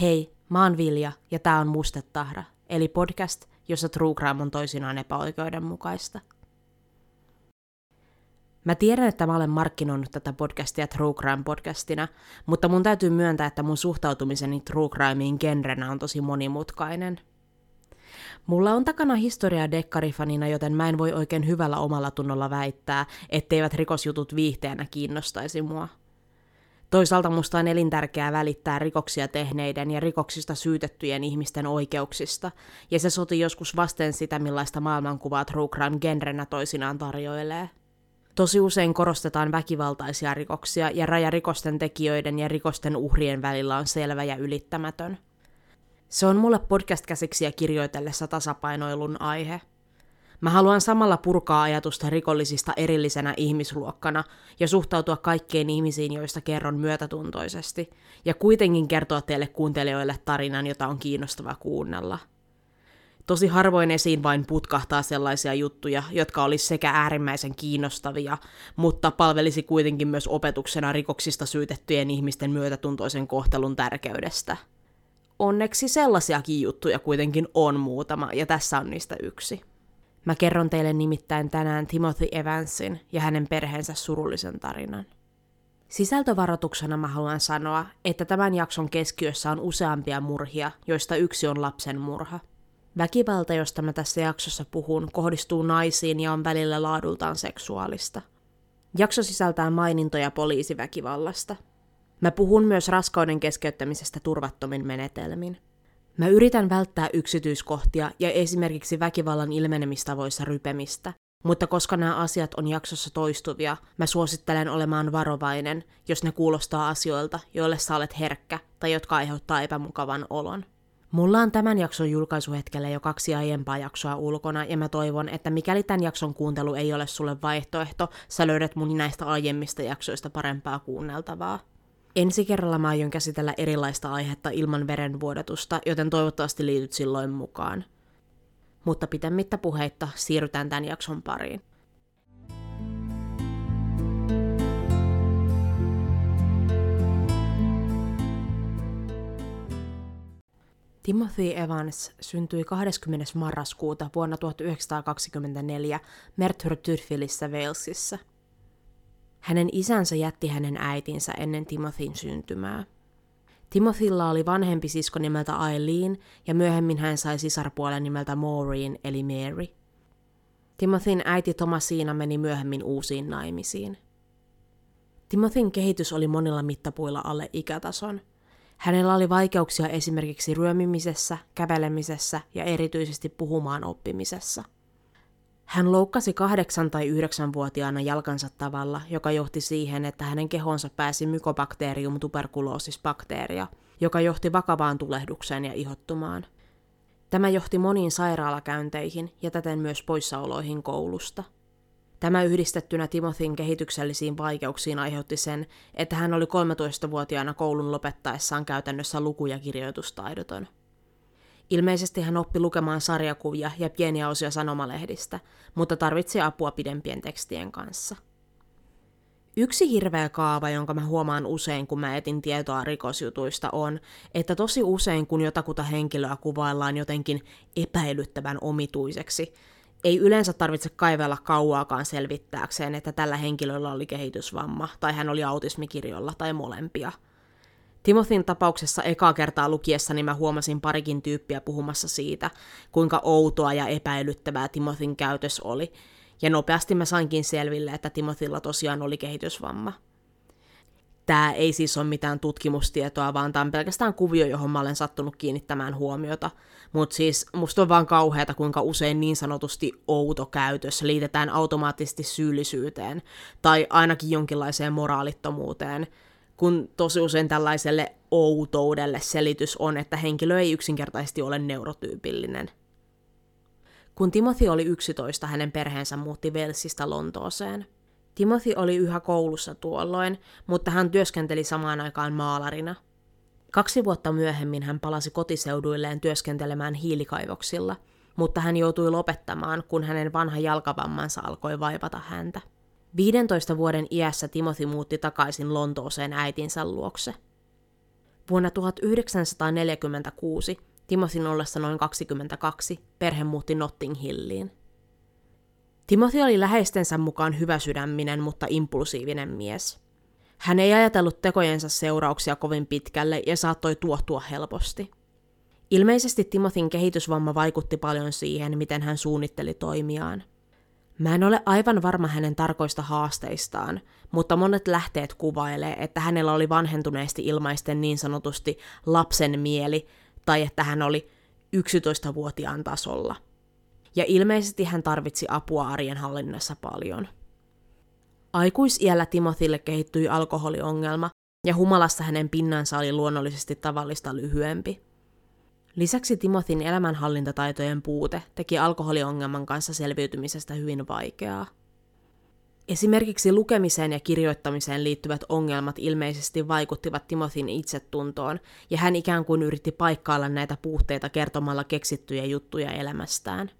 Hei, mä oon Vilja ja tää on Mustetahra, eli podcast, jossa True Crime on toisinaan epäoikeudenmukaista. Mä tiedän, että mä olen markkinoinut tätä podcastia True Crime podcastina, mutta mun täytyy myöntää, että mun suhtautumiseni True Crimeen genrenä on tosi monimutkainen. Mulla on takana historiaa dekkarifanina, joten mä en voi oikein hyvällä omalla tunnolla väittää, etteivät rikosjutut viihteenä kiinnostaisi mua – Toisaalta musta on elintärkeää välittää rikoksia tehneiden ja rikoksista syytettyjen ihmisten oikeuksista, ja se soti joskus vasten sitä, millaista maailmankuvaa true crime genrenä toisinaan tarjoilee. Tosi usein korostetaan väkivaltaisia rikoksia, ja raja rikosten tekijöiden ja rikosten uhrien välillä on selvä ja ylittämätön. Se on mulle podcast-käsiksiä kirjoitellessa tasapainoilun aihe – Mä haluan samalla purkaa ajatusta rikollisista erillisenä ihmisluokkana ja suhtautua kaikkeen ihmisiin, joista kerron myötätuntoisesti, ja kuitenkin kertoa teille kuuntelijoille tarinan, jota on kiinnostava kuunnella. Tosi harvoin esiin vain putkahtaa sellaisia juttuja, jotka olisi sekä äärimmäisen kiinnostavia, mutta palvelisi kuitenkin myös opetuksena rikoksista syytettyjen ihmisten myötätuntoisen kohtelun tärkeydestä. Onneksi sellaisiakin juttuja kuitenkin on muutama, ja tässä on niistä yksi. Mä kerron teille nimittäin tänään Timothy Evansin ja hänen perheensä surullisen tarinan. Sisältövaroituksena mä haluan sanoa, että tämän jakson keskiössä on useampia murhia, joista yksi on lapsen murha. Väkivalta, josta mä tässä jaksossa puhun, kohdistuu naisiin ja on välillä laadultaan seksuaalista. Jakso sisältää mainintoja poliisiväkivallasta. Mä puhun myös raskauden keskeyttämisestä turvattomin menetelmin – Mä yritän välttää yksityiskohtia ja esimerkiksi väkivallan ilmenemistavoissa rypemistä, mutta koska nämä asiat on jaksossa toistuvia, mä suosittelen olemaan varovainen, jos ne kuulostaa asioilta, joille sä olet herkkä tai jotka aiheuttaa epämukavan olon. Mulla on tämän jakson julkaisuhetkellä jo kaksi aiempaa jaksoa ulkona, ja mä toivon, että mikäli tämän jakson kuuntelu ei ole sulle vaihtoehto, sä löydät mun näistä aiemmista jaksoista parempaa kuunneltavaa. Ensi kerralla mä aion käsitellä erilaista aihetta ilman verenvuodatusta, joten toivottavasti liityt silloin mukaan. Mutta pitemmittä puheitta siirrytään tämän jakson pariin. Timothy Evans syntyi 20. marraskuuta vuonna 1924 Merthyr Tyrfilissä Walesissa – hänen isänsä jätti hänen äitinsä ennen Timothyn syntymää. Timothylla oli vanhempi sisko nimeltä Eileen ja myöhemmin hän sai sisarpuolen nimeltä Maureen eli Mary. Timothyn äiti Thomasina meni myöhemmin uusiin naimisiin. Timothyn kehitys oli monilla mittapuilla alle ikätason. Hänellä oli vaikeuksia esimerkiksi ryömimisessä, kävelemisessä ja erityisesti puhumaan oppimisessa – hän loukkasi kahdeksan- tai yhdeksänvuotiaana jalkansa tavalla, joka johti siihen, että hänen kehonsa pääsi mykobakterium tuberculosis bakteeria, joka johti vakavaan tulehdukseen ja ihottumaan. Tämä johti moniin sairaalakäynteihin ja täten myös poissaoloihin koulusta. Tämä yhdistettynä Timothyn kehityksellisiin vaikeuksiin aiheutti sen, että hän oli 13-vuotiaana koulun lopettaessaan käytännössä luku- ja kirjoitustaidoton – Ilmeisesti hän oppi lukemaan sarjakuvia ja pieniä osia sanomalehdistä, mutta tarvitsi apua pidempien tekstien kanssa. Yksi hirveä kaava, jonka mä huomaan usein, kun mä etin tietoa rikosjutuista, on, että tosi usein, kun jotakuta henkilöä kuvaillaan jotenkin epäilyttävän omituiseksi, ei yleensä tarvitse kaivella kauaakaan selvittääkseen, että tällä henkilöllä oli kehitysvamma, tai hän oli autismikirjolla, tai molempia – Timothyn tapauksessa ekaa kertaa lukiessani mä huomasin parikin tyyppiä puhumassa siitä, kuinka outoa ja epäilyttävää Timothyn käytös oli, ja nopeasti mä sainkin selville, että Timothylla tosiaan oli kehitysvamma. Tämä ei siis ole mitään tutkimustietoa, vaan tämä on pelkästään kuvio, johon mä olen sattunut kiinnittämään huomiota. Mutta siis musta on vaan kauheata, kuinka usein niin sanotusti outo käytös liitetään automaattisesti syyllisyyteen, tai ainakin jonkinlaiseen moraalittomuuteen – kun tosi usein tällaiselle outoudelle selitys on, että henkilö ei yksinkertaisesti ole neurotyypillinen. Kun Timothy oli 11, hänen perheensä muutti Velsistä Lontooseen. Timothy oli yhä koulussa tuolloin, mutta hän työskenteli samaan aikaan maalarina. Kaksi vuotta myöhemmin hän palasi kotiseuduilleen työskentelemään hiilikaivoksilla, mutta hän joutui lopettamaan, kun hänen vanha jalkavammansa alkoi vaivata häntä. 15 vuoden iässä Timothy muutti takaisin Lontooseen äitinsä luokse. Vuonna 1946, Timothyn ollessa noin 22, perhe muutti Notting Hilliin. Timothy oli läheistensä mukaan hyväsydäminen, mutta impulsiivinen mies. Hän ei ajatellut tekojensa seurauksia kovin pitkälle ja saattoi tuottua helposti. Ilmeisesti Timothyn kehitysvamma vaikutti paljon siihen, miten hän suunnitteli toimiaan. Mä en ole aivan varma hänen tarkoista haasteistaan, mutta monet lähteet kuvailee, että hänellä oli vanhentuneesti ilmaisten niin sanotusti lapsen mieli, tai että hän oli 11-vuotiaan tasolla. Ja ilmeisesti hän tarvitsi apua arjen hallinnassa paljon. Aikuisiällä Timothille kehittyi alkoholiongelma, ja humalassa hänen pinnansa oli luonnollisesti tavallista lyhyempi. Lisäksi Timothin elämänhallintataitojen puute teki alkoholiongelman kanssa selviytymisestä hyvin vaikeaa. Esimerkiksi lukemiseen ja kirjoittamiseen liittyvät ongelmat ilmeisesti vaikuttivat Timothin itsetuntoon, ja hän ikään kuin yritti paikkailla näitä puutteita kertomalla keksittyjä juttuja elämästään.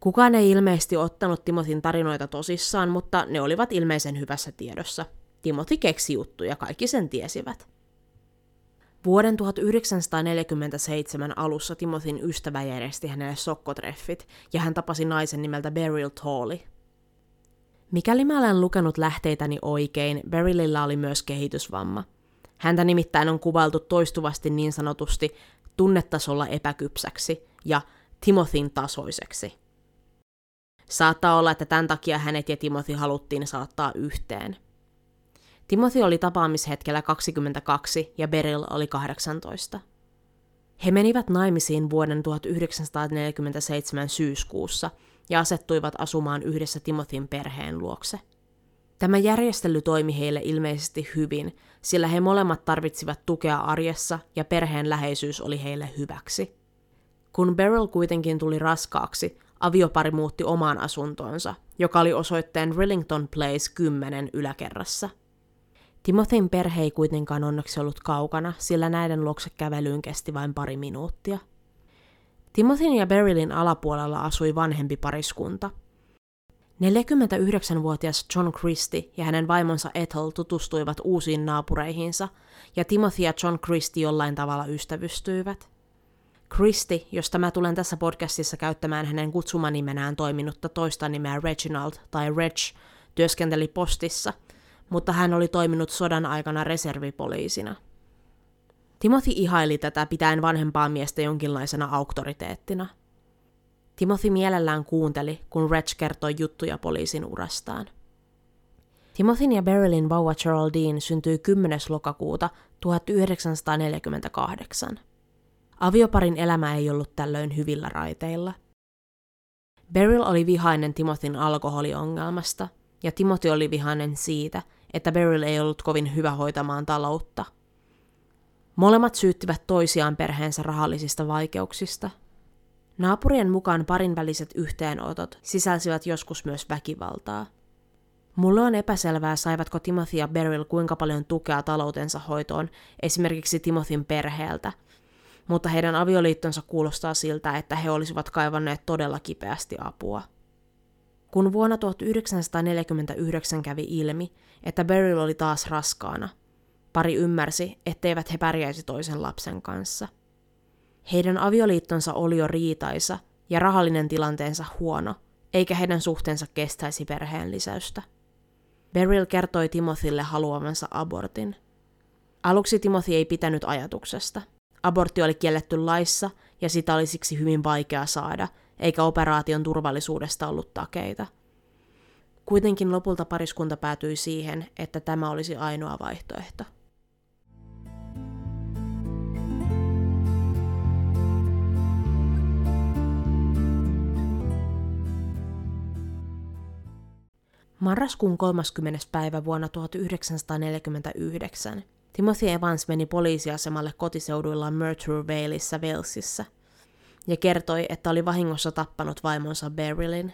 Kukaan ei ilmeisesti ottanut Timothin tarinoita tosissaan, mutta ne olivat ilmeisen hyvässä tiedossa. Timothy keksi juttuja, kaikki sen tiesivät. Vuoden 1947 alussa Timothyn ystävä järjesti hänelle sokkotreffit, ja hän tapasi naisen nimeltä Beryl Tawley. Mikäli mä olen lukenut lähteitäni oikein, Berylillä oli myös kehitysvamma. Häntä nimittäin on kuvailtu toistuvasti niin sanotusti tunnetasolla epäkypsäksi ja Timothyn tasoiseksi. Saattaa olla, että tämän takia hänet ja Timothy haluttiin saattaa yhteen – Timothy oli tapaamishetkellä 22 ja Beryl oli 18. He menivät naimisiin vuoden 1947 syyskuussa ja asettuivat asumaan yhdessä Timothyn perheen luokse. Tämä järjestely toimi heille ilmeisesti hyvin, sillä he molemmat tarvitsivat tukea arjessa ja perheen läheisyys oli heille hyväksi. Kun Beryl kuitenkin tuli raskaaksi, aviopari muutti omaan asuntoonsa, joka oli osoitteen Rillington Place 10 yläkerrassa – Timothyn perhe ei kuitenkaan onneksi ollut kaukana, sillä näiden luokse kävelyyn kesti vain pari minuuttia. Timothyn ja Berylin alapuolella asui vanhempi pariskunta. 49-vuotias John Christie ja hänen vaimonsa Ethel tutustuivat uusiin naapureihinsa, ja Timothy ja John Christie jollain tavalla ystävystyivät. Christie, josta mä tulen tässä podcastissa käyttämään hänen kutsumanimenään toiminutta toista nimeä Reginald tai Reg, työskenteli postissa – mutta hän oli toiminut sodan aikana reservipoliisina. Timothy ihaili tätä pitäen vanhempaa miestä jonkinlaisena auktoriteettina. Timothy mielellään kuunteli, kun Reg kertoi juttuja poliisin urastaan. Timothyn ja Berylin vauva Geraldine syntyi 10. lokakuuta 1948. Avioparin elämä ei ollut tällöin hyvillä raiteilla. Beryl oli vihainen Timothyn alkoholiongelmasta, ja Timothy oli vihainen siitä, että Beryl ei ollut kovin hyvä hoitamaan taloutta. Molemmat syyttivät toisiaan perheensä rahallisista vaikeuksista. Naapurien mukaan parin väliset yhteenotot sisälsivät joskus myös väkivaltaa. Mulle on epäselvää, saivatko Timothy ja Beryl kuinka paljon tukea taloutensa hoitoon, esimerkiksi Timothyn perheeltä, mutta heidän avioliittonsa kuulostaa siltä, että he olisivat kaivanneet todella kipeästi apua. Kun vuonna 1949 kävi ilmi, että Beryl oli taas raskaana, pari ymmärsi, etteivät he pärjäisi toisen lapsen kanssa. Heidän avioliittonsa oli jo riitaisa ja rahallinen tilanteensa huono, eikä heidän suhteensa kestäisi perheen lisäystä. Beryl kertoi Timothylle haluamansa abortin. Aluksi Timothy ei pitänyt ajatuksesta. Abortti oli kielletty laissa ja sitä oli siksi hyvin vaikea saada, eikä operaation turvallisuudesta ollut takeita. Kuitenkin lopulta pariskunta päätyi siihen, että tämä olisi ainoa vaihtoehto. Marraskuun 30. päivä vuonna 1949 Timothy Evans meni poliisiasemalle kotiseuduillaan Murture Valeissa Walesissa – ja kertoi, että oli vahingossa tappanut vaimonsa Berylin.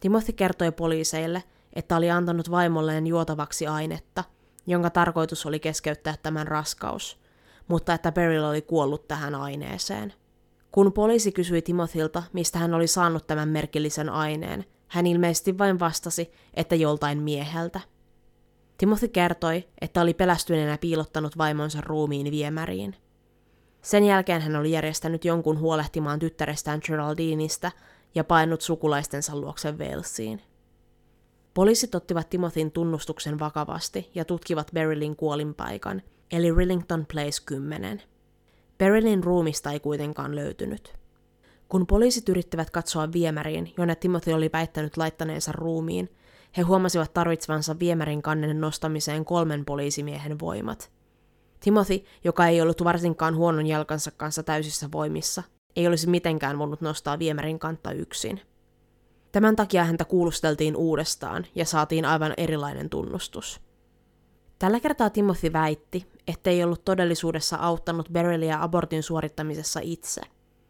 Timothy kertoi poliiseille, että oli antanut vaimolleen juotavaksi ainetta, jonka tarkoitus oli keskeyttää tämän raskaus, mutta että Beryl oli kuollut tähän aineeseen. Kun poliisi kysyi Timothylta, mistä hän oli saanut tämän merkillisen aineen, hän ilmeisesti vain vastasi, että joltain mieheltä. Timothy kertoi, että oli pelästyneenä piilottanut vaimonsa ruumiin viemäriin. Sen jälkeen hän oli järjestänyt jonkun huolehtimaan tyttärestään Geraldineista ja painut sukulaistensa luokse Walesiin. Poliisit ottivat Timothyn tunnustuksen vakavasti ja tutkivat Berylin kuolinpaikan, eli Rillington Place 10. Berylin ruumista ei kuitenkaan löytynyt. Kun poliisit yrittivät katsoa viemäriin, jonne Timothy oli väittänyt laittaneensa ruumiin, he huomasivat tarvitsevansa viemärin kannen nostamiseen kolmen poliisimiehen voimat. Timothy, joka ei ollut varsinkaan huonon jalkansa kanssa täysissä voimissa, ei olisi mitenkään voinut nostaa viemärin kantta yksin. Tämän takia häntä kuulusteltiin uudestaan ja saatiin aivan erilainen tunnustus. Tällä kertaa Timothy väitti, ettei ollut todellisuudessa auttanut Berylia abortin suorittamisessa itse.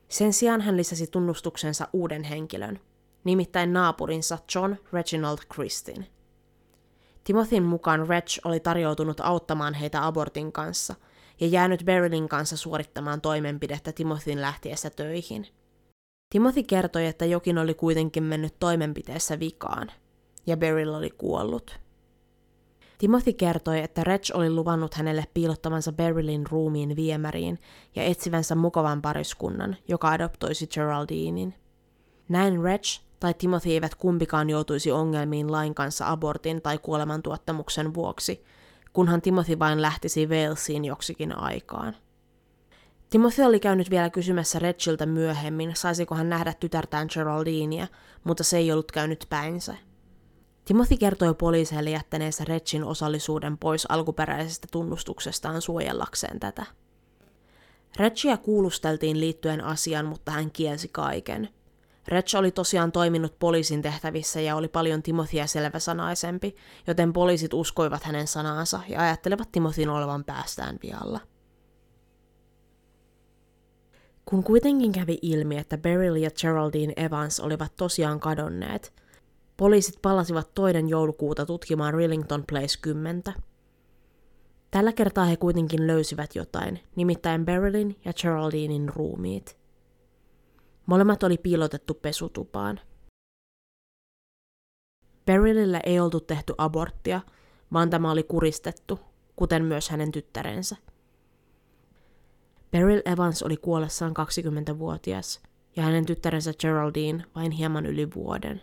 Sen sijaan hän lisäsi tunnustuksensa uuden henkilön, nimittäin naapurinsa John Reginald Christin. Timothyn mukaan Reg oli tarjoutunut auttamaan heitä abortin kanssa ja jäänyt Berylin kanssa suorittamaan toimenpidettä Timothyn lähtiessä töihin. Timothy kertoi, että jokin oli kuitenkin mennyt toimenpiteessä vikaan, ja Beryl oli kuollut. Timothy kertoi, että Reg oli luvannut hänelle piilottamansa Berylin ruumiin viemäriin ja etsivänsä mukavan pariskunnan, joka adoptoisi Geraldinein. Näin Reg tai Timothy eivät kumpikaan joutuisi ongelmiin lain kanssa abortin tai kuolemantuottamuksen vuoksi, kunhan Timothy vain lähtisi Walesiin joksikin aikaan. Timothy oli käynyt vielä kysymässä Regiltä myöhemmin, saisiko hän nähdä tytärtään Geraldinea, mutta se ei ollut käynyt päinsä. Timothy kertoi poliiseille jättäneensä Regin osallisuuden pois alkuperäisestä tunnustuksestaan suojellakseen tätä. Regia kuulusteltiin liittyen asiaan, mutta hän kielsi kaiken – Reg oli tosiaan toiminut poliisin tehtävissä ja oli paljon Timothia selväsanaisempi, joten poliisit uskoivat hänen sanaansa ja ajattelevat Timothin olevan päästään vialla. Kun kuitenkin kävi ilmi, että Beryl ja Geraldine Evans olivat tosiaan kadonneet, poliisit palasivat toinen joulukuuta tutkimaan Rillington Place 10. Tällä kertaa he kuitenkin löysivät jotain, nimittäin Berylin ja Geraldinein ruumiit – Molemmat oli piilotettu pesutupaan. Berylillä ei oltu tehty aborttia, vaan tämä oli kuristettu, kuten myös hänen tyttärensä. Beryl Evans oli kuollessaan 20-vuotias ja hänen tyttärensä Geraldine vain hieman yli vuoden.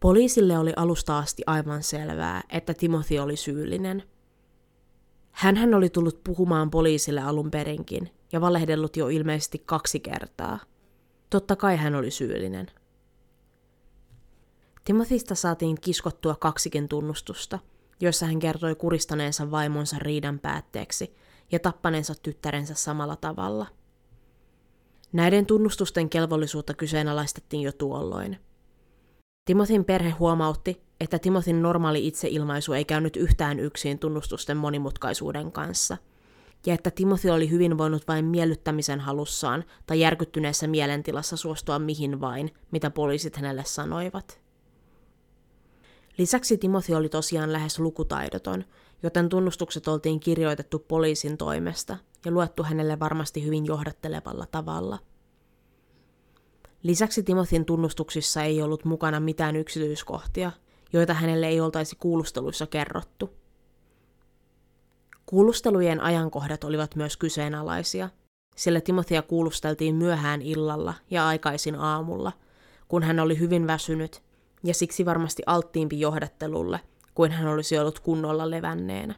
Poliisille oli alusta asti aivan selvää, että Timothy oli syyllinen. Hän oli tullut puhumaan poliisille alun perinkin ja valehdellut jo ilmeisesti kaksi kertaa. Totta kai hän oli syyllinen. Timothista saatiin kiskottua kaksikin tunnustusta, joissa hän kertoi kuristaneensa vaimonsa riidan päätteeksi ja tappaneensa tyttärensä samalla tavalla. Näiden tunnustusten kelvollisuutta kyseenalaistettiin jo tuolloin. Timothin perhe huomautti, että Timothin normaali itseilmaisu ei käynyt yhtään yksin tunnustusten monimutkaisuuden kanssa – ja että Timothy oli hyvin voinut vain miellyttämisen halussaan tai järkyttyneessä mielentilassa suostua mihin vain, mitä poliisit hänelle sanoivat. Lisäksi Timothy oli tosiaan lähes lukutaidoton, joten tunnustukset oltiin kirjoitettu poliisin toimesta ja luettu hänelle varmasti hyvin johdattelevalla tavalla. Lisäksi Timothyn tunnustuksissa ei ollut mukana mitään yksityiskohtia, joita hänelle ei oltaisi kuulusteluissa kerrottu – Kuulustelujen ajankohdat olivat myös kyseenalaisia, sillä Timothea kuulusteltiin myöhään illalla ja aikaisin aamulla, kun hän oli hyvin väsynyt ja siksi varmasti alttiimpi johdattelulle kuin hän olisi ollut kunnolla levänneenä.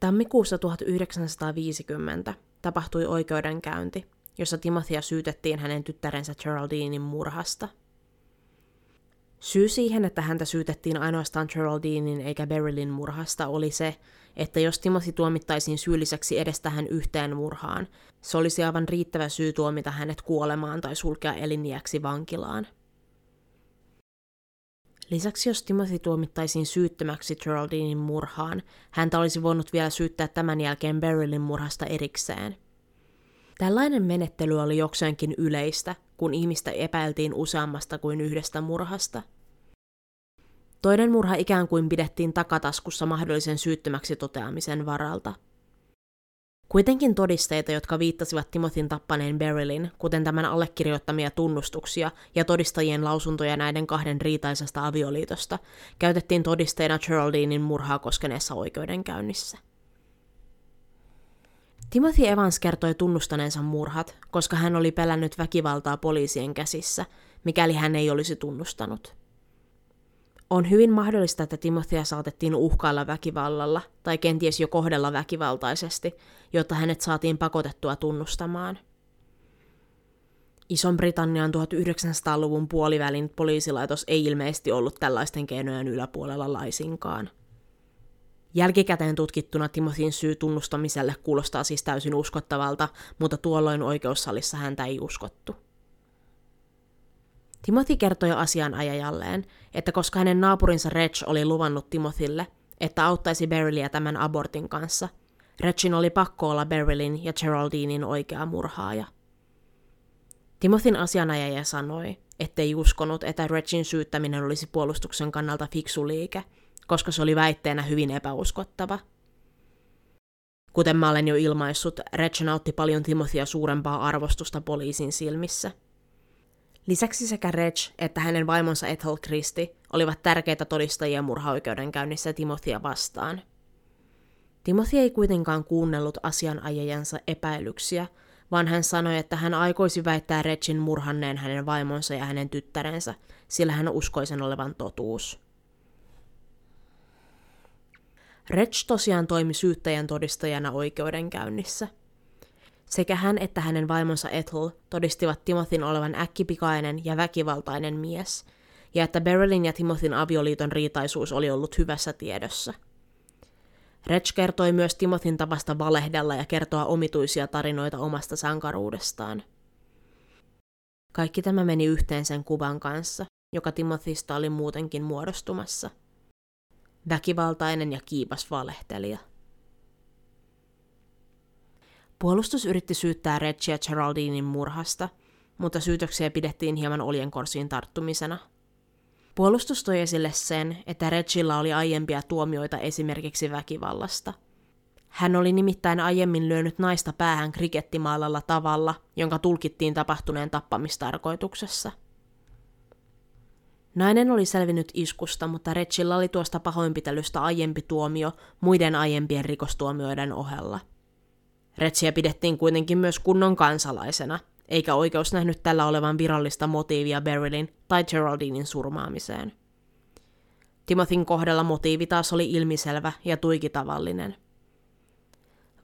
Tammikuussa 1950 tapahtui oikeudenkäynti, jossa Timothea syytettiin hänen tyttärensä Geraldinein murhasta – Syy siihen, että häntä syytettiin ainoastaan Geraldinein eikä Berylin murhasta, oli se, että jos Timothy tuomittaisiin syylliseksi edes tähän yhteen murhaan, se olisi aivan riittävä syy tuomita hänet kuolemaan tai sulkea eliniäksi vankilaan. Lisäksi jos Timothy tuomittaisiin syyttömäksi Geraldinein murhaan, häntä olisi voinut vielä syyttää tämän jälkeen Berylin murhasta erikseen. Tällainen menettely oli jokseenkin yleistä, kun ihmistä epäiltiin useammasta kuin yhdestä murhasta. Toinen murha ikään kuin pidettiin takataskussa mahdollisen syyttömäksi toteamisen varalta. Kuitenkin todisteita, jotka viittasivat Timothyn tappaneen Berylin, kuten tämän allekirjoittamia tunnustuksia ja todistajien lausuntoja näiden kahden riitaisesta avioliitosta, käytettiin todisteina Geraldinein murhaa koskeneessa oikeudenkäynnissä. Timothy Evans kertoi tunnustaneensa murhat, koska hän oli pelännyt väkivaltaa poliisien käsissä, mikäli hän ei olisi tunnustanut. On hyvin mahdollista, että Timothya saatettiin uhkailla väkivallalla tai kenties jo kohdella väkivaltaisesti, jotta hänet saatiin pakotettua tunnustamaan. Ison-Britannian 1900-luvun puolivälin poliisilaitos ei ilmeisesti ollut tällaisten keinojen yläpuolella laisinkaan. Jälkikäteen tutkittuna Timothyn syy tunnustamiselle kuulostaa siis täysin uskottavalta, mutta tuolloin oikeussalissa häntä ei uskottu. Timothy kertoi asianajajalleen, että koska hänen naapurinsa Reg oli luvannut Timothylle, että auttaisi Beryliä tämän abortin kanssa, Regin oli pakko olla Berylin ja Geraldinein oikea murhaaja. Timothyn asianajaja sanoi, ettei uskonut, että Regin syyttäminen olisi puolustuksen kannalta fiksu liike, koska se oli väitteenä hyvin epäuskottava. Kuten mä olen jo ilmaissut, Reg nautti paljon Timothya suurempaa arvostusta poliisin silmissä – Lisäksi sekä Reg että hänen vaimonsa Ethel Christie olivat tärkeitä todistajia murhaoikeudenkäynnissä Timothia vastaan. Timothy ei kuitenkaan kuunnellut asianajajansa epäilyksiä, vaan hän sanoi, että hän aikoisi väittää Regin murhanneen hänen vaimonsa ja hänen tyttärensä, sillä hän uskoi sen olevan totuus. Reg tosiaan toimi syyttäjän todistajana oikeudenkäynnissä – sekä hän että hänen vaimonsa Ethel todistivat Timothyn olevan äkkipikainen ja väkivaltainen mies, ja että Berylin ja Timothyn avioliiton riitaisuus oli ollut hyvässä tiedossa. Reg kertoi myös Timothyn tavasta valehdella ja kertoa omituisia tarinoita omasta sankaruudestaan. Kaikki tämä meni yhteen sen kuvan kanssa, joka Timothysta oli muutenkin muodostumassa. Väkivaltainen ja kiipas valehtelija. Puolustus yritti syyttää Reggia Geraldinin murhasta, mutta syytöksiä pidettiin hieman oljenkorsiin tarttumisena. Puolustus toi esille sen, että Reggilla oli aiempia tuomioita esimerkiksi väkivallasta. Hän oli nimittäin aiemmin lyönyt naista päähän krikettimaalalla tavalla, jonka tulkittiin tapahtuneen tappamistarkoituksessa. Nainen oli selvinnyt iskusta, mutta Reggilla oli tuosta pahoinpitelystä aiempi tuomio muiden aiempien rikostuomioiden ohella – Retsiä pidettiin kuitenkin myös kunnon kansalaisena, eikä oikeus nähnyt tällä olevan virallista motiivia Berylin tai Geraldinin surmaamiseen. Timothyn kohdalla motiivi taas oli ilmiselvä ja tuiki tavallinen.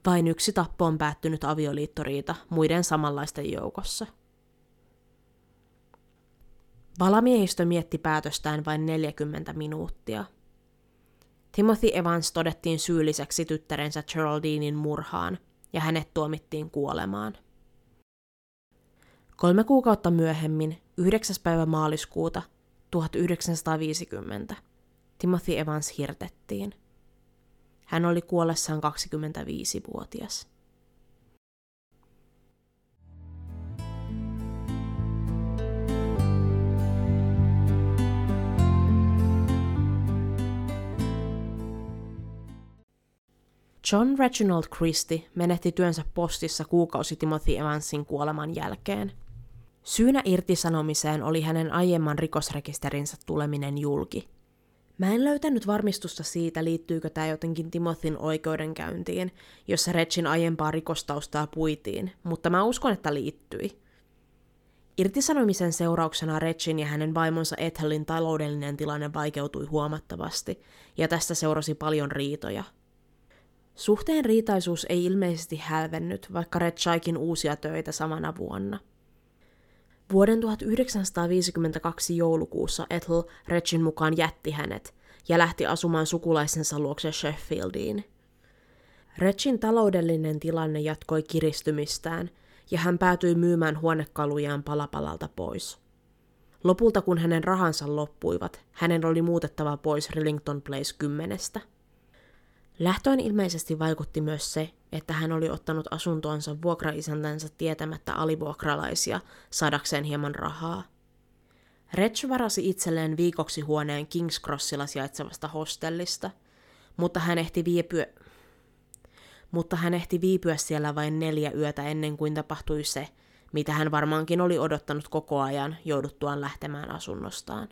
Vain yksi tappo on päättynyt avioliittoriita muiden samanlaisten joukossa. Valamiehistö mietti päätöstään vain 40 minuuttia. Timothy Evans todettiin syylliseksi tyttärensä Geraldinin murhaan ja hänet tuomittiin kuolemaan. Kolme kuukautta myöhemmin, 9. päivä maaliskuuta 1950, Timothy Evans hirtettiin. Hän oli kuollessaan 25-vuotias. John Reginald Christie menehti työnsä postissa kuukausi Timothy Evansin kuoleman jälkeen. Syynä irtisanomiseen oli hänen aiemman rikosrekisterinsä tuleminen julki. Mä en löytänyt varmistusta siitä, liittyykö tämä jotenkin Timothyn oikeudenkäyntiin, jossa Regin aiempaa rikostaustaa puitiin, mutta mä uskon, että liittyi. Irtisanomisen seurauksena Regin ja hänen vaimonsa Ethelin taloudellinen tilanne vaikeutui huomattavasti, ja tästä seurasi paljon riitoja – Suhteen riitaisuus ei ilmeisesti hälvennyt, vaikka Red saikin uusia töitä samana vuonna. Vuoden 1952 joulukuussa Ethel Regin mukaan jätti hänet ja lähti asumaan sukulaisensa luokse Sheffieldiin. Regin taloudellinen tilanne jatkoi kiristymistään ja hän päätyi myymään huonekalujaan palapalalta pois. Lopulta kun hänen rahansa loppuivat, hänen oli muutettava pois Rillington Place kymmenestä. Lähtöön ilmeisesti vaikutti myös se, että hän oli ottanut asuntoonsa vuokraisäntänsä tietämättä alivuokralaisia saadakseen hieman rahaa. Reg varasi itselleen viikoksi huoneen Kings Crossilla sijaitsevasta hostellista, mutta hän ehti viipyä, mutta hän ehti viipyä siellä vain neljä yötä ennen kuin tapahtui se, mitä hän varmaankin oli odottanut koko ajan jouduttuaan lähtemään asunnostaan.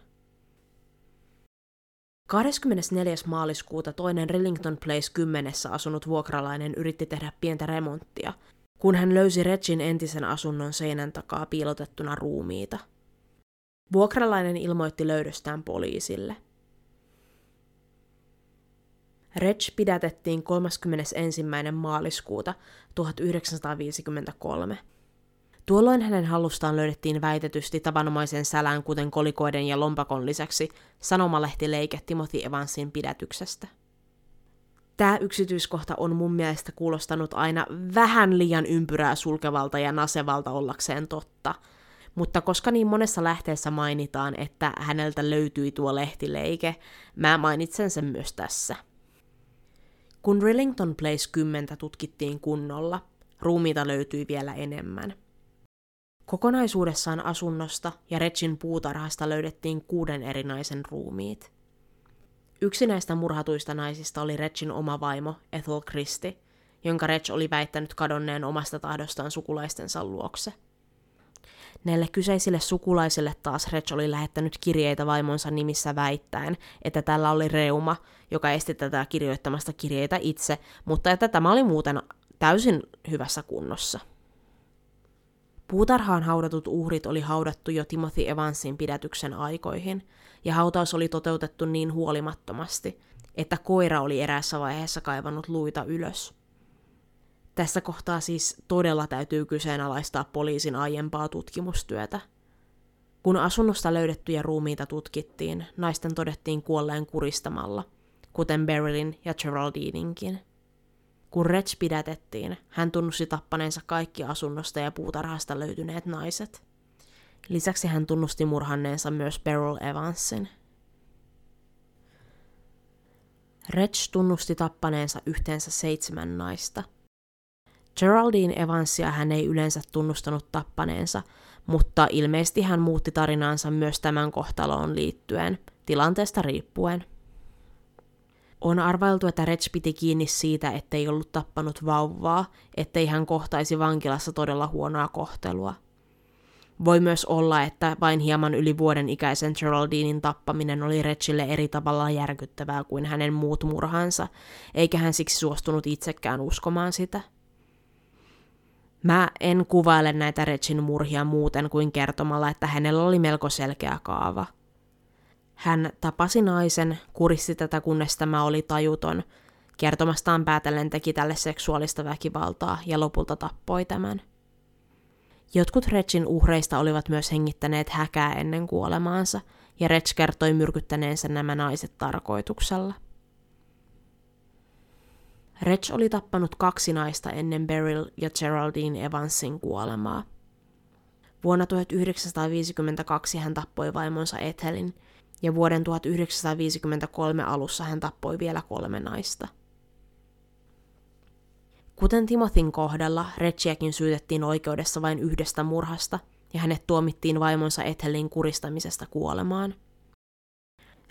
24. maaliskuuta toinen Rillington Place 10 asunut vuokralainen yritti tehdä pientä remonttia, kun hän löysi Regin entisen asunnon seinän takaa piilotettuna ruumiita. Vuokralainen ilmoitti löydöstään poliisille. Reg pidätettiin 31. maaliskuuta 1953. Tuolloin hänen hallustaan löydettiin väitetysti tavanomaisen sälän, kuten kolikoiden ja lompakon lisäksi, sanomalehtileike Timothy Evansin pidätyksestä. Tämä yksityiskohta on mun mielestä kuulostanut aina vähän liian ympyrää sulkevalta ja nasevalta ollakseen totta. Mutta koska niin monessa lähteessä mainitaan, että häneltä löytyi tuo lehtileike, mä mainitsen sen myös tässä. Kun Rillington Place 10 tutkittiin kunnolla, ruumiita löytyi vielä enemmän – Kokonaisuudessaan asunnosta ja Regin puutarhasta löydettiin kuuden eri naisen ruumiit. Yksi näistä murhatuista naisista oli Regin oma vaimo Ethel Christie, jonka Reg oli väittänyt kadonneen omasta tahdostaan sukulaistensa luokse. Näille kyseisille sukulaisille taas Reg oli lähettänyt kirjeitä vaimonsa nimissä väittäen, että tällä oli reuma, joka esti tätä kirjoittamasta kirjeitä itse, mutta että tämä oli muuten täysin hyvässä kunnossa. Puutarhaan haudatut uhrit oli haudattu jo Timothy Evansin pidätyksen aikoihin, ja hautaus oli toteutettu niin huolimattomasti, että koira oli eräässä vaiheessa kaivannut luita ylös. Tässä kohtaa siis todella täytyy kyseenalaistaa poliisin aiempaa tutkimustyötä. Kun asunnosta löydettyjä ruumiita tutkittiin, naisten todettiin kuolleen kuristamalla, kuten Berylin ja Geraldininkin. Kun Reg pidätettiin, hän tunnusti tappaneensa kaikki asunnosta ja puutarhasta löytyneet naiset. Lisäksi hän tunnusti murhanneensa myös Beryl Evansin. Reg tunnusti tappaneensa yhteensä seitsemän naista. Geraldine Evansia hän ei yleensä tunnustanut tappaneensa, mutta ilmeisesti hän muutti tarinaansa myös tämän kohtaloon liittyen, tilanteesta riippuen. On arvailtu, että Reg piti kiinni siitä, ettei ollut tappanut vauvaa, ettei hän kohtaisi vankilassa todella huonoa kohtelua. Voi myös olla, että vain hieman yli vuoden ikäisen Geraldinin tappaminen oli Regille eri tavalla järkyttävää kuin hänen muut murhansa, eikä hän siksi suostunut itsekään uskomaan sitä. Mä en kuvaile näitä Regin murhia muuten kuin kertomalla, että hänellä oli melko selkeä kaava – hän tapasi naisen, kuristi tätä kunnes tämä oli tajuton. Kertomastaan päätellen teki tälle seksuaalista väkivaltaa ja lopulta tappoi tämän. Jotkut Regin uhreista olivat myös hengittäneet häkää ennen kuolemaansa, ja Reg kertoi myrkyttäneensä nämä naiset tarkoituksella. Reg oli tappanut kaksi naista ennen Beryl ja Geraldine Evansin kuolemaa. Vuonna 1952 hän tappoi vaimonsa Ethelin, ja vuoden 1953 alussa hän tappoi vielä kolme naista. Kuten Timothyn kohdalla, Rechiäkin syytettiin oikeudessa vain yhdestä murhasta, ja hänet tuomittiin vaimonsa Ethelin kuristamisesta kuolemaan.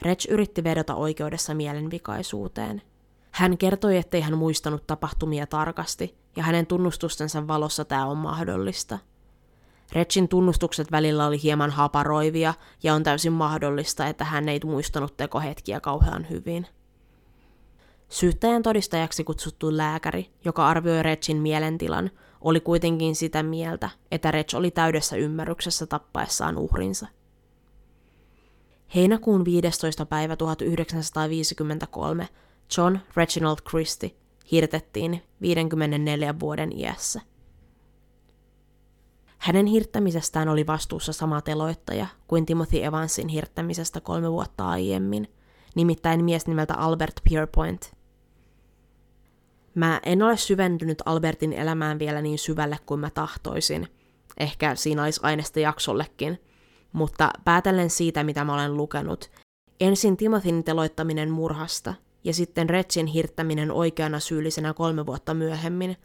Reg yritti vedota oikeudessa mielenvikaisuuteen. Hän kertoi, ettei hän muistanut tapahtumia tarkasti, ja hänen tunnustustensa valossa tämä on mahdollista – Retsin tunnustukset välillä oli hieman haparoivia ja on täysin mahdollista, että hän ei muistanut tekohetkiä kauhean hyvin. Syyttäjän todistajaksi kutsuttu lääkäri, joka arvioi Retsin mielentilan, oli kuitenkin sitä mieltä, että Reg oli täydessä ymmärryksessä tappaessaan uhrinsa. Heinäkuun 15. päivä 1953 John Reginald Christie hirtettiin 54 vuoden iässä. Hänen hirttämisestään oli vastuussa sama teloittaja kuin Timothy Evansin hirttämisestä kolme vuotta aiemmin, nimittäin mies nimeltä Albert Pierpoint. Mä en ole syventynyt Albertin elämään vielä niin syvälle kuin mä tahtoisin. Ehkä siinä olisi aineesta jaksollekin. Mutta päätellen siitä, mitä mä olen lukenut, ensin Timothyn teloittaminen murhasta ja sitten Retsin hirttäminen oikeana syyllisenä kolme vuotta myöhemmin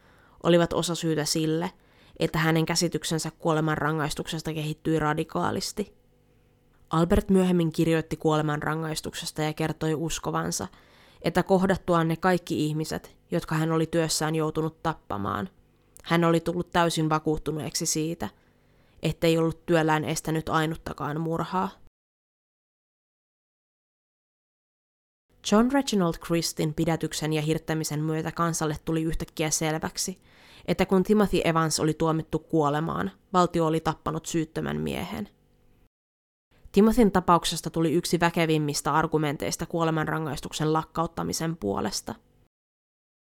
olivat osa syytä sille – että hänen käsityksensä kuoleman rangaistuksesta kehittyi radikaalisti. Albert myöhemmin kirjoitti kuoleman rangaistuksesta ja kertoi uskovansa, että kohdattuaan ne kaikki ihmiset, jotka hän oli työssään joutunut tappamaan, hän oli tullut täysin vakuuttuneeksi siitä, ettei ollut työllään estänyt ainuttakaan murhaa. John Reginald Christin pidätyksen ja hirttämisen myötä kansalle tuli yhtäkkiä selväksi, että kun Timothy Evans oli tuomittu kuolemaan, valtio oli tappanut syyttömän miehen. Timothyn tapauksesta tuli yksi väkevimmistä argumenteista kuolemanrangaistuksen lakkauttamisen puolesta.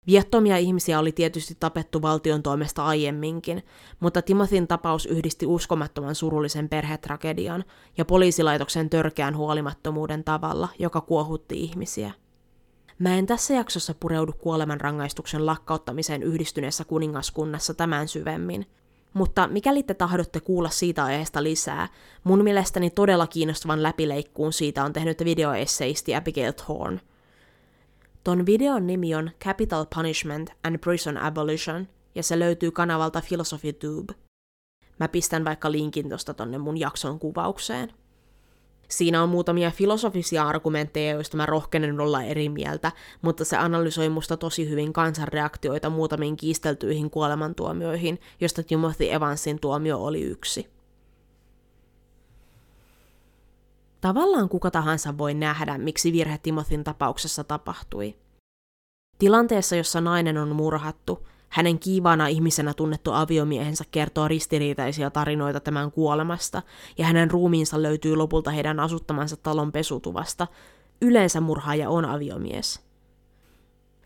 Viattomia ihmisiä oli tietysti tapettu valtion toimesta aiemminkin, mutta Timothyn tapaus yhdisti uskomattoman surullisen perhetragedian ja poliisilaitoksen törkeän huolimattomuuden tavalla, joka kuohutti ihmisiä. Mä en tässä jaksossa pureudu kuolemanrangaistuksen lakkauttamiseen yhdistyneessä kuningaskunnassa tämän syvemmin, mutta mikäli te tahdotte kuulla siitä aiheesta lisää, mun mielestäni todella kiinnostavan läpileikkuun siitä on tehnyt videoesseisti Abigail Thorne. Ton videon nimi on Capital Punishment and Prison Abolition, ja se löytyy kanavalta Philosophy Tube. Mä pistän vaikka linkin tosta tonne mun jakson kuvaukseen. Siinä on muutamia filosofisia argumentteja, joista mä rohkenen olla eri mieltä, mutta se analysoi musta tosi hyvin kansanreaktioita muutamiin kiisteltyihin kuolemantuomioihin, josta Timothy Evansin tuomio oli yksi. Tavallaan kuka tahansa voi nähdä, miksi virhe Timothyn tapauksessa tapahtui. Tilanteessa, jossa nainen on murhattu, hänen kiivaana ihmisenä tunnettu aviomiehensä kertoo ristiriitaisia tarinoita tämän kuolemasta, ja hänen ruumiinsa löytyy lopulta heidän asuttamansa talon pesutuvasta. Yleensä murhaaja on aviomies.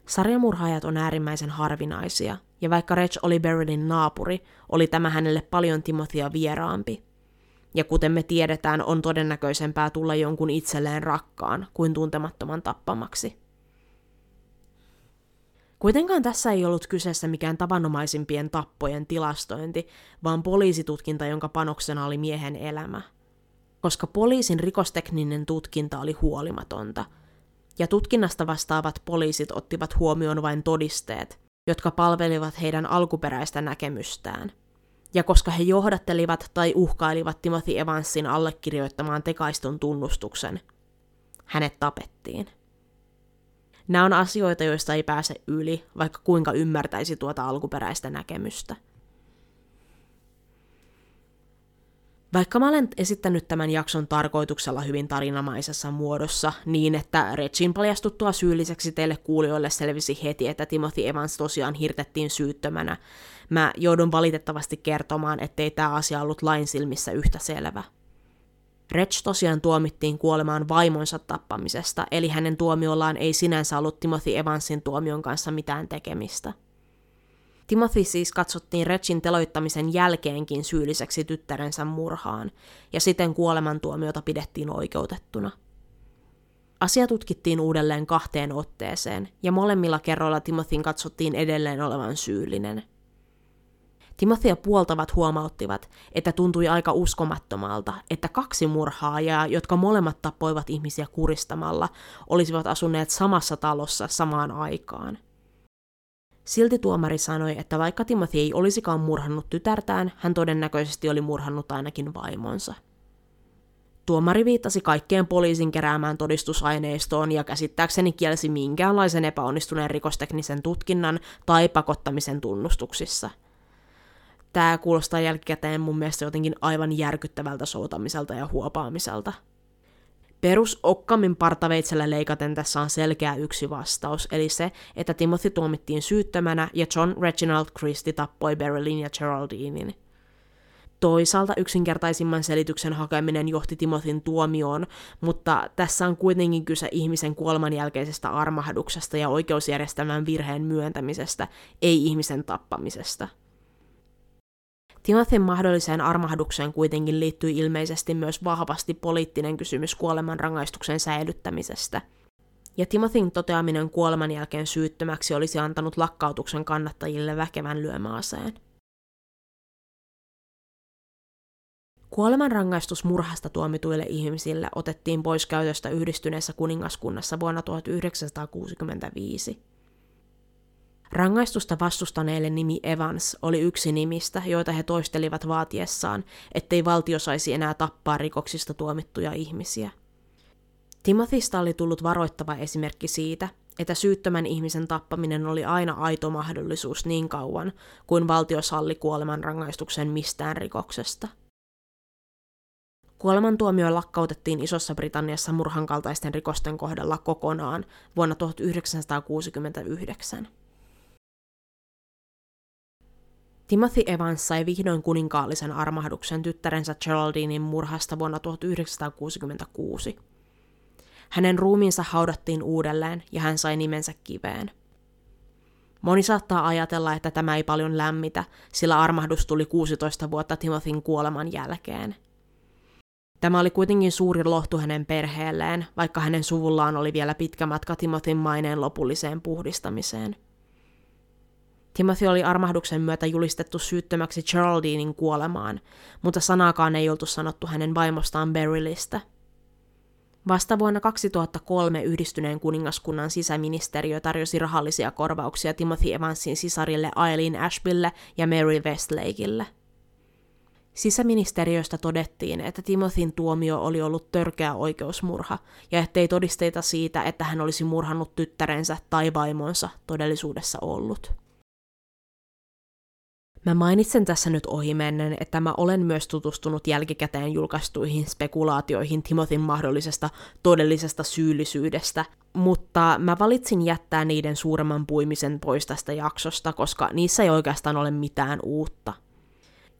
Sarjamurhaajat on äärimmäisen harvinaisia, ja vaikka Reg oli Berylin naapuri, oli tämä hänelle paljon Timothia vieraampi. Ja kuten me tiedetään, on todennäköisempää tulla jonkun itselleen rakkaan kuin tuntemattoman tappamaksi. Kuitenkaan tässä ei ollut kyseessä mikään tavanomaisimpien tappojen tilastointi, vaan poliisitutkinta, jonka panoksena oli miehen elämä. Koska poliisin rikostekninen tutkinta oli huolimatonta, ja tutkinnasta vastaavat poliisit ottivat huomioon vain todisteet, jotka palvelivat heidän alkuperäistä näkemystään. Ja koska he johdattelivat tai uhkailivat Timothy Evansin allekirjoittamaan tekaistun tunnustuksen, hänet tapettiin. Nämä on asioita, joista ei pääse yli, vaikka kuinka ymmärtäisi tuota alkuperäistä näkemystä. Vaikka mä olen esittänyt tämän jakson tarkoituksella hyvin tarinamaisessa muodossa, niin että Regin paljastuttua syylliseksi teille kuulijoille selvisi heti, että Timothy Evans tosiaan hirtettiin syyttömänä, mä joudun valitettavasti kertomaan, ettei tämä asia ollut lain silmissä yhtä selvä. Reg tosiaan tuomittiin kuolemaan vaimonsa tappamisesta, eli hänen tuomiollaan ei sinänsä ollut Timothy Evansin tuomion kanssa mitään tekemistä. Timothy siis katsottiin Regin teloittamisen jälkeenkin syylliseksi tyttärensä murhaan, ja siten kuolemantuomiota pidettiin oikeutettuna. Asia tutkittiin uudelleen kahteen otteeseen, ja molemmilla kerroilla Timothyn katsottiin edelleen olevan syyllinen – Timothea puoltavat huomauttivat, että tuntui aika uskomattomalta, että kaksi murhaajaa, jotka molemmat tappoivat ihmisiä kuristamalla, olisivat asuneet samassa talossa samaan aikaan. Silti tuomari sanoi, että vaikka Timothy ei olisikaan murhannut tytärtään, hän todennäköisesti oli murhannut ainakin vaimonsa. Tuomari viittasi kaikkeen poliisin keräämään todistusaineistoon ja käsittääkseni kielsi minkäänlaisen epäonnistuneen rikosteknisen tutkinnan tai pakottamisen tunnustuksissa – Tämä kuulostaa jälkikäteen mun mielestä jotenkin aivan järkyttävältä soutamiselta ja huopaamiselta. Perus Okkamin partaveitsellä leikaten tässä on selkeä yksi vastaus, eli se, että Timothy tuomittiin syyttömänä ja John Reginald Christie tappoi Berylin ja Geraldinein. Toisaalta yksinkertaisimman selityksen hakeminen johti Timothyn tuomioon, mutta tässä on kuitenkin kyse ihmisen kuoleman jälkeisestä armahduksesta ja oikeusjärjestelmän virheen myöntämisestä, ei ihmisen tappamisesta. Timothyn mahdolliseen armahdukseen kuitenkin liittyy ilmeisesti myös vahvasti poliittinen kysymys kuolemanrangaistuksen säilyttämisestä. Ja Timothyn toteaminen kuoleman jälkeen syyttömäksi olisi antanut lakkautuksen kannattajille väkevän lyömäaseen. Kuolemanrangaistus murhasta tuomituille ihmisille otettiin pois käytöstä yhdistyneessä kuningaskunnassa vuonna 1965. Rangaistusta vastustaneille nimi Evans oli yksi nimistä, joita he toistelivat vaatiessaan, ettei valtio saisi enää tappaa rikoksista tuomittuja ihmisiä. Timothysta oli tullut varoittava esimerkki siitä, että syyttömän ihmisen tappaminen oli aina aito mahdollisuus niin kauan, kuin valtio salli kuolemanrangaistuksen mistään rikoksesta. Kuolemantuomio lakkautettiin Isossa Britanniassa murhan kaltaisten rikosten kohdalla kokonaan vuonna 1969. Timothy Evans sai vihdoin kuninkaallisen armahduksen tyttärensä Geraldinein murhasta vuonna 1966. Hänen ruumiinsa haudattiin uudelleen ja hän sai nimensä kiveen. Moni saattaa ajatella, että tämä ei paljon lämmitä, sillä armahdus tuli 16 vuotta Timothyn kuoleman jälkeen. Tämä oli kuitenkin suuri lohtu hänen perheelleen, vaikka hänen suvullaan oli vielä pitkä matka Timothyn maineen lopulliseen puhdistamiseen. Timothy oli armahduksen myötä julistettu syyttömäksi Geraldinein kuolemaan, mutta sanaakaan ei oltu sanottu hänen vaimostaan Berylistä – Vasta vuonna 2003 yhdistyneen kuningaskunnan sisäministeriö tarjosi rahallisia korvauksia Timothy Evansin sisarille Eileen Ashbylle ja Mary Westlakeille. Sisäministeriöstä todettiin, että Timothyn tuomio oli ollut törkeä oikeusmurha ja ettei todisteita siitä, että hän olisi murhannut tyttärensä tai vaimonsa todellisuudessa ollut. Mä mainitsen tässä nyt ohimennen, että mä olen myös tutustunut jälkikäteen julkaistuihin spekulaatioihin Timothyn mahdollisesta todellisesta syyllisyydestä, mutta mä valitsin jättää niiden suuremman puimisen pois tästä jaksosta, koska niissä ei oikeastaan ole mitään uutta.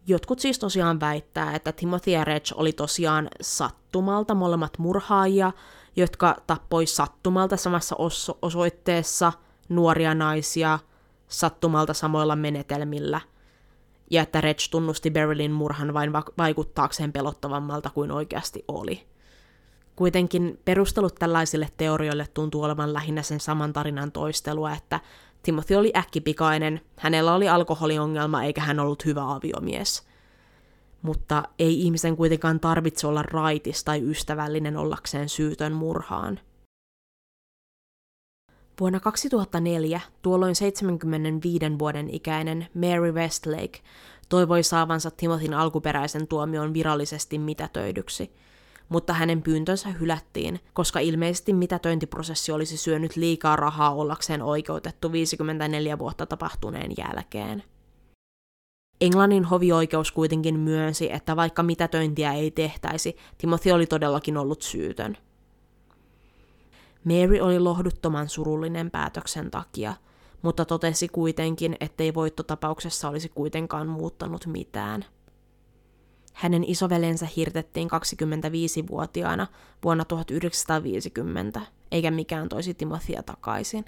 Jotkut siis tosiaan väittää, että Timothy ja Reg oli tosiaan sattumalta molemmat murhaajia, jotka tappoi sattumalta samassa oso- osoitteessa nuoria naisia sattumalta samoilla menetelmillä – ja että Reg tunnusti Berylin murhan vain va- vaikuttaakseen pelottavammalta kuin oikeasti oli. Kuitenkin perustelut tällaisille teorioille tuntuu olevan lähinnä sen saman tarinan toistelua, että Timothy oli äkkipikainen, hänellä oli alkoholiongelma eikä hän ollut hyvä aviomies. Mutta ei ihmisen kuitenkaan tarvitse olla raitis tai ystävällinen ollakseen syytön murhaan. Vuonna 2004 tuolloin 75 vuoden ikäinen Mary Westlake toivoi saavansa Timothyn alkuperäisen tuomion virallisesti mitätöidyksi, mutta hänen pyyntönsä hylättiin, koska ilmeisesti mitätöintiprosessi olisi syönyt liikaa rahaa ollakseen oikeutettu 54 vuotta tapahtuneen jälkeen. Englannin hovioikeus kuitenkin myönsi, että vaikka mitätöintiä ei tehtäisi, Timothy oli todellakin ollut syytön. Mary oli lohduttoman surullinen päätöksen takia, mutta totesi kuitenkin, ettei voittotapauksessa olisi kuitenkaan muuttanut mitään. Hänen isovelensä hirtettiin 25-vuotiaana vuonna 1950, eikä mikään toisi Timothia takaisin.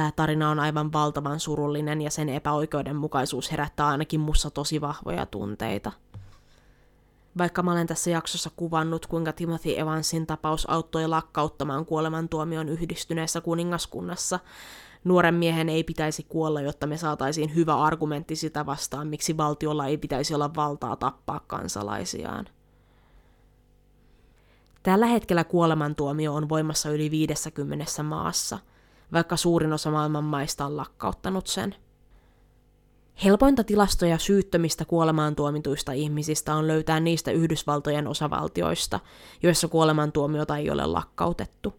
Tämä tarina on aivan valtavan surullinen ja sen epäoikeudenmukaisuus herättää ainakin mussa tosi vahvoja tunteita. Vaikka mä olen tässä jaksossa kuvannut, kuinka Timothy Evansin tapaus auttoi lakkauttamaan kuolemantuomion yhdistyneessä kuningaskunnassa, nuoren miehen ei pitäisi kuolla, jotta me saataisiin hyvä argumentti sitä vastaan, miksi valtiolla ei pitäisi olla valtaa tappaa kansalaisiaan. Tällä hetkellä kuolemantuomio on voimassa yli 50 maassa – vaikka suurin osa maailman maista on lakkauttanut sen. Helpointa tilastoja syyttömistä kuolemaan tuomituista ihmisistä on löytää niistä Yhdysvaltojen osavaltioista, joissa kuolemantuomiota ei ole lakkautettu.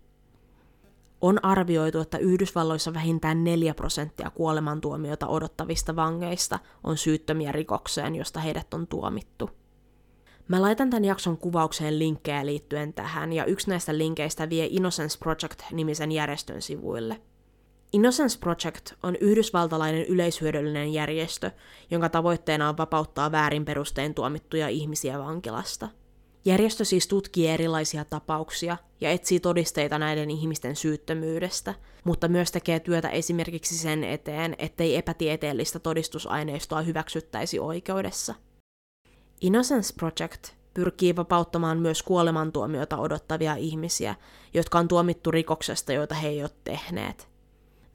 On arvioitu, että Yhdysvalloissa vähintään 4 prosenttia kuolemantuomiota odottavista vangeista on syyttömiä rikokseen, josta heidät on tuomittu. Mä laitan tämän jakson kuvaukseen linkkejä liittyen tähän, ja yksi näistä linkeistä vie Innocence Project-nimisen järjestön sivuille. Innocence Project on yhdysvaltalainen yleishyödyllinen järjestö, jonka tavoitteena on vapauttaa väärin perustein tuomittuja ihmisiä vankilasta. Järjestö siis tutkii erilaisia tapauksia ja etsii todisteita näiden ihmisten syyttömyydestä, mutta myös tekee työtä esimerkiksi sen eteen, ettei epätieteellistä todistusaineistoa hyväksyttäisi oikeudessa – Innocence Project pyrkii vapauttamaan myös kuolemantuomiota odottavia ihmisiä, jotka on tuomittu rikoksesta, joita he ei ole tehneet.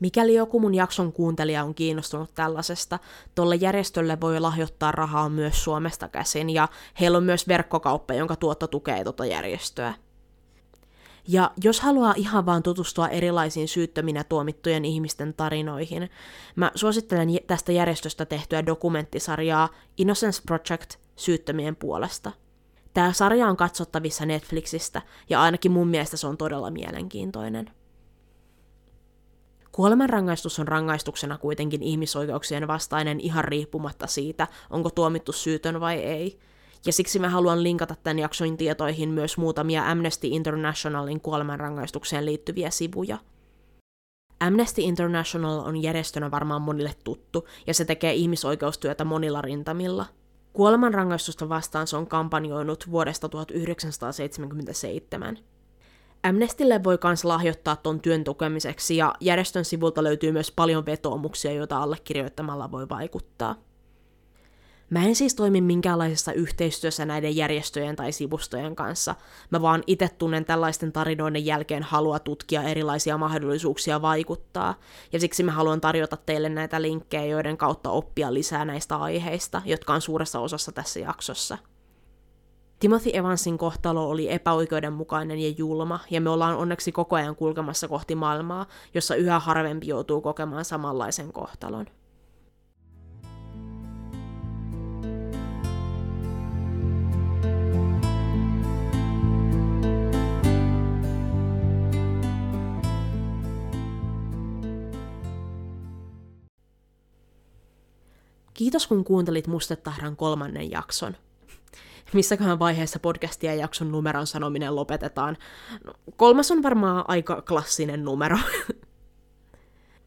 Mikäli joku mun jakson kuuntelija on kiinnostunut tällaisesta, tuolle järjestölle voi lahjoittaa rahaa myös Suomesta käsin, ja heillä on myös verkkokauppa, jonka tuotto tukee tuota järjestöä. Ja jos haluaa ihan vaan tutustua erilaisiin syyttöminä tuomittujen ihmisten tarinoihin, mä suosittelen tästä järjestöstä tehtyä dokumenttisarjaa Innocence Project syyttömien puolesta. Tämä sarja on katsottavissa Netflixistä, ja ainakin mun mielestä se on todella mielenkiintoinen. Kuolemanrangaistus on rangaistuksena kuitenkin ihmisoikeuksien vastainen ihan riippumatta siitä, onko tuomittu syytön vai ei. Ja siksi mä haluan linkata tämän jakson tietoihin myös muutamia Amnesty Internationalin kuolemanrangaistukseen liittyviä sivuja. Amnesty International on järjestönä varmaan monille tuttu, ja se tekee ihmisoikeustyötä monilla rintamilla. Kuolemanrangaistusta vastaan se on kampanjoinut vuodesta 1977. Amnestille voi myös lahjoittaa ton työn tukemiseksi ja järjestön sivulta löytyy myös paljon vetoomuksia, joita allekirjoittamalla voi vaikuttaa. Mä en siis toimi minkäänlaisessa yhteistyössä näiden järjestöjen tai sivustojen kanssa. Mä vaan itse tunnen tällaisten tarinoiden jälkeen halua tutkia erilaisia mahdollisuuksia vaikuttaa, ja siksi mä haluan tarjota teille näitä linkkejä, joiden kautta oppia lisää näistä aiheista, jotka on suuressa osassa tässä jaksossa. Timothy Evansin kohtalo oli epäoikeudenmukainen ja julma, ja me ollaan onneksi koko ajan kulkemassa kohti maailmaa, jossa yhä harvempi joutuu kokemaan samanlaisen kohtalon. Kiitos kun kuuntelit Mustetahran kolmannen jakson missäköhän vaiheessa podcastia ja jakson numeron sanominen lopetetaan. No, kolmas on varmaan aika klassinen numero.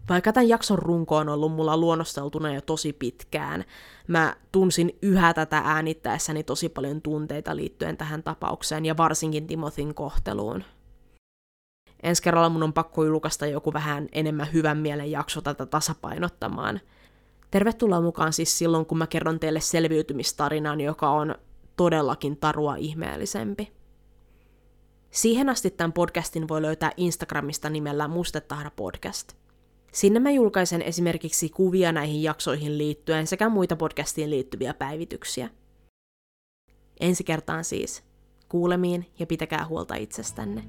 Vaikka tämän jakson runko on ollut mulla luonnosteltuna jo tosi pitkään, mä tunsin yhä tätä äänittäessäni tosi paljon tunteita liittyen tähän tapaukseen ja varsinkin Timothyn kohteluun. Ensi kerralla mun on pakko julkaista joku vähän enemmän hyvän mielen jakso tätä tasapainottamaan. Tervetuloa mukaan siis silloin, kun mä kerron teille selviytymistarinan, joka on todellakin tarua ihmeellisempi. Siihen asti tämän podcastin voi löytää Instagramista nimellä Mustetahra podcast. Sinne mä julkaisen esimerkiksi kuvia näihin jaksoihin liittyen sekä muita podcastiin liittyviä päivityksiä. Ensi kertaan siis. Kuulemiin ja pitäkää huolta itsestänne.